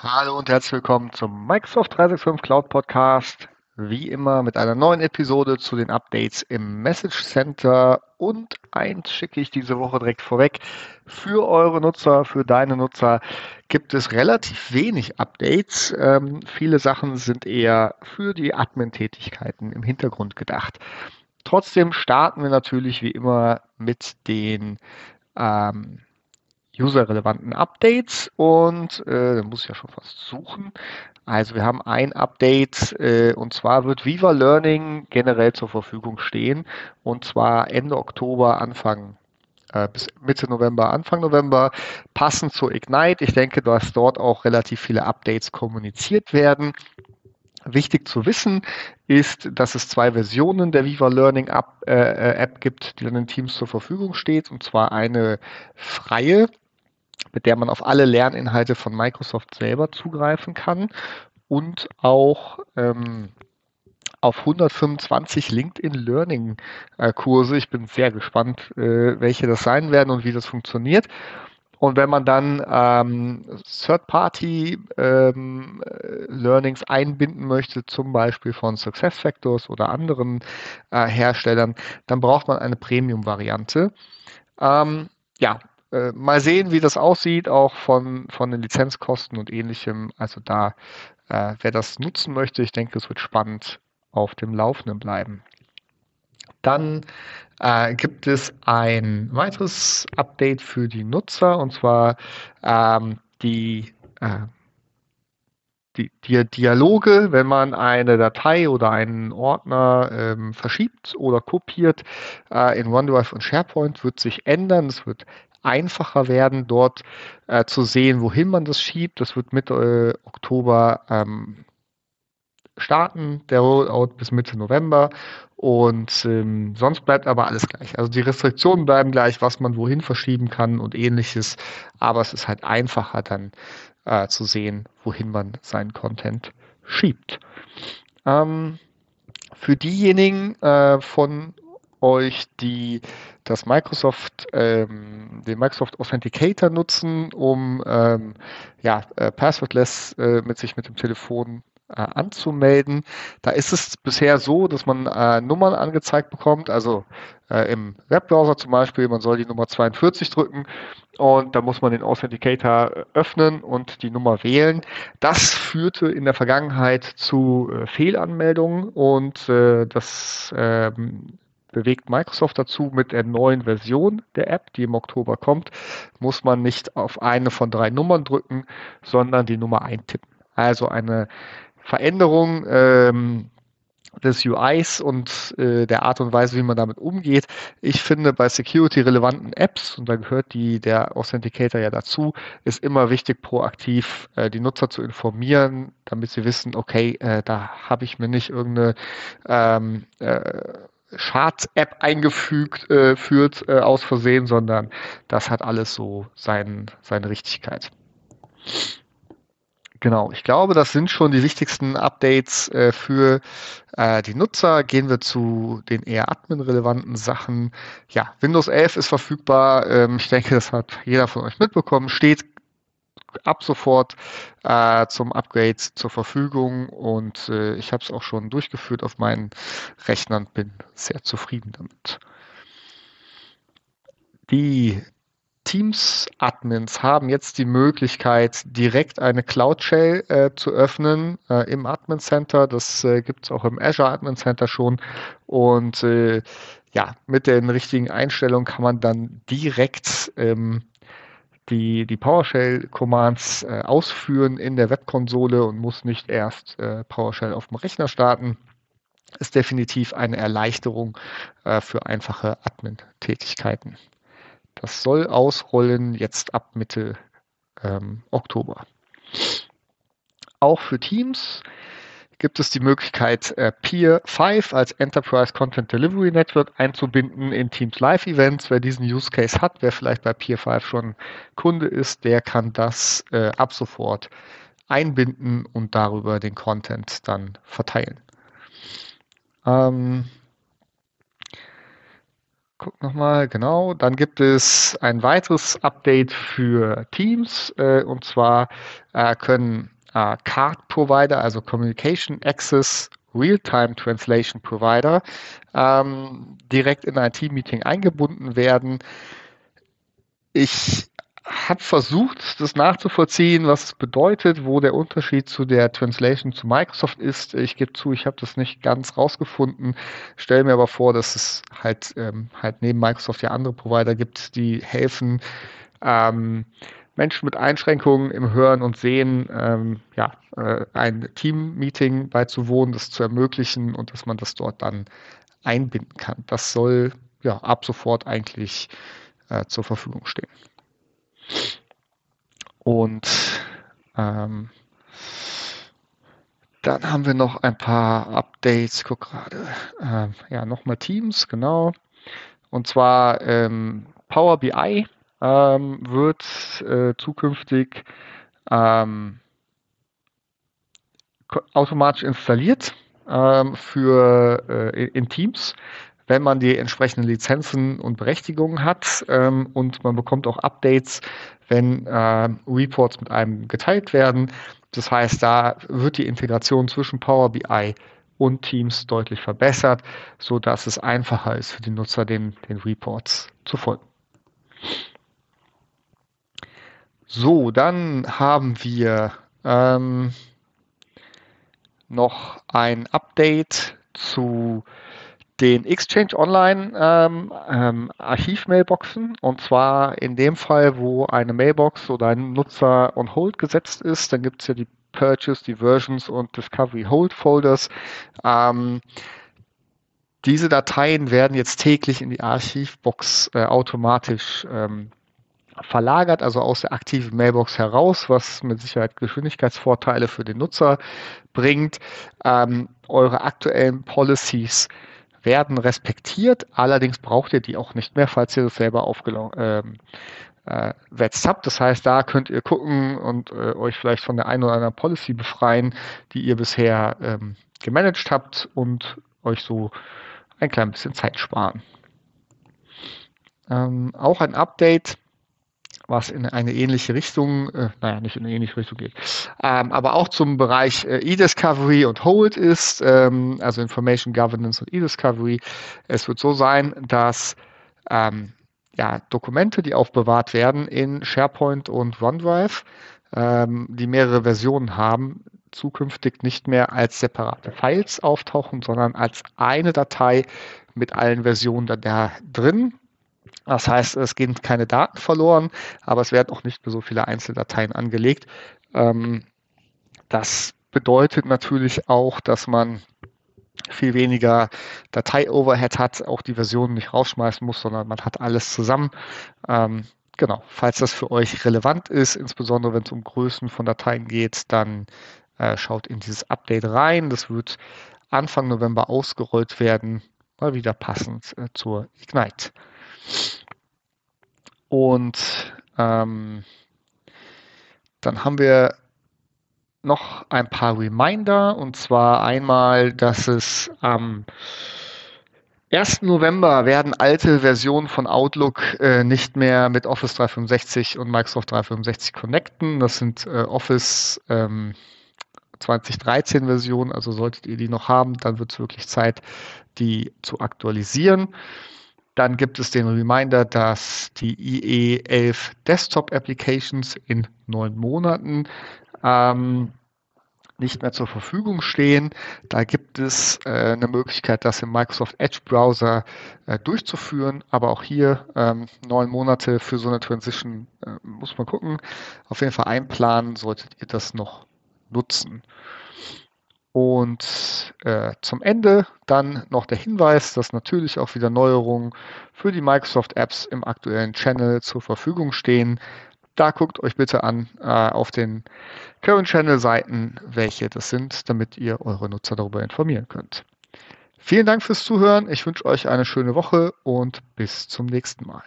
Hallo und herzlich willkommen zum Microsoft 365 Cloud Podcast. Wie immer mit einer neuen Episode zu den Updates im Message Center. Und eins schicke ich diese Woche direkt vorweg. Für eure Nutzer, für deine Nutzer gibt es relativ wenig Updates. Ähm, viele Sachen sind eher für die Admin-Tätigkeiten im Hintergrund gedacht. Trotzdem starten wir natürlich wie immer mit den ähm, userrelevanten Updates und äh, da muss ich ja schon fast suchen. Also wir haben ein Update äh, und zwar wird Viva Learning generell zur Verfügung stehen und zwar Ende Oktober, Anfang äh, bis Mitte November, Anfang November, passend zu Ignite. Ich denke, dass dort auch relativ viele Updates kommuniziert werden. Wichtig zu wissen ist, dass es zwei Versionen der Viva Learning App, äh, äh App gibt, die dann den Teams zur Verfügung steht. Und zwar eine freie, mit der man auf alle Lerninhalte von Microsoft selber zugreifen kann und auch ähm, auf 125 LinkedIn Learning äh, Kurse. Ich bin sehr gespannt, äh, welche das sein werden und wie das funktioniert. Und wenn man dann ähm, Third-Party-ähm, Learnings einbinden möchte, zum Beispiel von SuccessFactors oder anderen äh, Herstellern, dann braucht man eine Premium-Variante. Ähm, ja, äh, mal sehen, wie das aussieht, auch von, von den Lizenzkosten und ähnlichem. Also da, äh, wer das nutzen möchte, ich denke, es wird spannend auf dem Laufenden bleiben. Dann äh, gibt es ein weiteres Update für die Nutzer und zwar ähm, die, äh, die, Dialoge, wenn man eine Datei oder einen Ordner ähm, verschiebt oder kopiert äh, in OneDrive und SharePoint, wird sich ändern. Es wird einfacher werden, dort äh, zu sehen, wohin man das schiebt. Das wird Mitte äh, Oktober ähm, starten, der Rollout bis Mitte November. Und ähm, sonst bleibt aber alles gleich. Also die Restriktionen bleiben gleich, was man wohin verschieben kann und ähnliches. Aber es ist halt einfacher dann äh, zu sehen, wohin man seinen Content schiebt. Ähm, für diejenigen äh, von euch, die das Microsoft, ähm, den Microsoft Authenticator nutzen, um ähm, ja, äh, passwordless äh, mit sich mit dem Telefon äh, anzumelden. Da ist es bisher so, dass man äh, Nummern angezeigt bekommt, also äh, im Webbrowser zum Beispiel, man soll die Nummer 42 drücken und da muss man den Authenticator öffnen und die Nummer wählen. Das führte in der Vergangenheit zu äh, Fehlanmeldungen und äh, das ähm, bewegt Microsoft dazu, mit der neuen Version der App, die im Oktober kommt, muss man nicht auf eine von drei Nummern drücken, sondern die Nummer eintippen. Also eine Veränderung ähm, des UIs und äh, der Art und Weise, wie man damit umgeht. Ich finde, bei security-relevanten Apps, und da gehört die, der Authenticator ja dazu, ist immer wichtig, proaktiv äh, die Nutzer zu informieren, damit sie wissen, okay, äh, da habe ich mir nicht irgendeine ähm, äh, Charts-App eingefügt äh, führt äh, aus Versehen, sondern das hat alles so sein, seine Richtigkeit. Genau, ich glaube, das sind schon die wichtigsten Updates äh, für äh, die Nutzer. Gehen wir zu den eher admin-relevanten Sachen. Ja, Windows 11 ist verfügbar. Ähm, ich denke, das hat jeder von euch mitbekommen. Steht ab sofort äh, zum Upgrade zur Verfügung und äh, ich habe es auch schon durchgeführt auf meinen Rechnern, bin sehr zufrieden damit. Die Teams-Admins haben jetzt die Möglichkeit, direkt eine Cloud Shell äh, zu öffnen äh, im Admin Center. Das äh, gibt es auch im Azure Admin Center schon. Und äh, ja, mit den richtigen Einstellungen kann man dann direkt ähm, die, die PowerShell-Commands äh, ausführen in der Webkonsole und muss nicht erst äh, PowerShell auf dem Rechner starten. Ist definitiv eine Erleichterung äh, für einfache Admin-Tätigkeiten. Das soll ausrollen jetzt ab Mitte ähm, Oktober. Auch für Teams gibt es die Möglichkeit, äh, Peer 5 als Enterprise Content Delivery Network einzubinden in Teams Live Events. Wer diesen Use Case hat, wer vielleicht bei Peer 5 schon Kunde ist, der kann das äh, ab sofort einbinden und darüber den Content dann verteilen. Ähm, guck nochmal, genau. Dann gibt es ein weiteres Update für Teams. Äh, und zwar äh, können äh, Card-Provider, also Communication Access Real-Time Translation Provider, ähm, direkt in ein Team-Meeting eingebunden werden. Ich habe versucht, das nachzuvollziehen, was es bedeutet, wo der Unterschied zu der Translation zu Microsoft ist. Ich gebe zu, ich habe das nicht ganz rausgefunden. Stelle mir aber vor, dass es halt, ähm, halt neben Microsoft ja andere Provider gibt, die helfen, ähm, Menschen mit Einschränkungen im Hören und Sehen ähm, ja, äh, ein Team-Meeting beizuwohnen, das zu ermöglichen und dass man das dort dann einbinden kann. Das soll ja ab sofort eigentlich äh, zur Verfügung stehen. Und ähm, dann haben wir noch ein paar Updates. Ich gucke gerade. Ähm, ja, nochmal Teams, genau. Und zwar ähm, Power BI ähm, wird äh, zukünftig ähm, automatisch installiert ähm, für äh, in Teams wenn man die entsprechenden Lizenzen und Berechtigungen hat. Ähm, und man bekommt auch Updates, wenn äh, Reports mit einem geteilt werden. Das heißt, da wird die Integration zwischen Power BI und Teams deutlich verbessert, so dass es einfacher ist für die Nutzer, den, den Reports zu folgen. So, dann haben wir ähm, noch ein Update zu den Exchange Online ähm, ähm, Archivmailboxen und zwar in dem Fall, wo eine Mailbox oder ein Nutzer on Hold gesetzt ist, dann gibt es ja die Purchase, die Versions und Discovery Hold Folders. Ähm, diese Dateien werden jetzt täglich in die Archivbox äh, automatisch ähm, verlagert, also aus der aktiven Mailbox heraus, was mit Sicherheit Geschwindigkeitsvorteile für den Nutzer bringt. Ähm, eure aktuellen Policies werden respektiert, allerdings braucht ihr die auch nicht mehr, falls ihr das selber aufgesetzt ähm, äh, habt. Das heißt, da könnt ihr gucken und äh, euch vielleicht von der einen oder anderen Policy befreien, die ihr bisher ähm, gemanagt habt und euch so ein klein bisschen Zeit sparen. Ähm, auch ein Update was in eine ähnliche Richtung, äh, naja, nicht in eine ähnliche Richtung geht, ähm, aber auch zum Bereich äh, E-Discovery und Hold ist, ähm, also Information Governance und E-Discovery. Es wird so sein, dass ähm, ja, Dokumente, die aufbewahrt werden in SharePoint und OneDrive, ähm, die mehrere Versionen haben, zukünftig nicht mehr als separate Files auftauchen, sondern als eine Datei mit allen Versionen da, da drin. Das heißt, es gehen keine Daten verloren, aber es werden auch nicht mehr so viele Einzeldateien angelegt. Ähm, das bedeutet natürlich auch, dass man viel weniger Datei-Overhead hat, auch die Versionen nicht rausschmeißen muss, sondern man hat alles zusammen. Ähm, genau, falls das für euch relevant ist, insbesondere wenn es um Größen von Dateien geht, dann äh, schaut in dieses Update rein. Das wird Anfang November ausgerollt werden, mal wieder passend äh, zur Ignite. Und ähm, dann haben wir noch ein paar Reminder und zwar einmal, dass es am 1. November werden alte Versionen von Outlook äh, nicht mehr mit Office 365 und Microsoft 365 connecten. Das sind äh, Office ähm, 2013 Versionen, also solltet ihr die noch haben, dann wird es wirklich Zeit, die zu aktualisieren. Dann gibt es den Reminder, dass die IE 11 Desktop Applications in neun Monaten ähm, nicht mehr zur Verfügung stehen. Da gibt es äh, eine Möglichkeit, das im Microsoft Edge Browser äh, durchzuführen. Aber auch hier ähm, neun Monate für so eine Transition äh, muss man gucken. Auf jeden Fall einplanen solltet ihr das noch nutzen. Und äh, zum Ende dann noch der Hinweis, dass natürlich auch wieder Neuerungen für die Microsoft Apps im aktuellen Channel zur Verfügung stehen. Da guckt euch bitte an äh, auf den Current Channel Seiten, welche das sind, damit ihr eure Nutzer darüber informieren könnt. Vielen Dank fürs Zuhören. Ich wünsche euch eine schöne Woche und bis zum nächsten Mal.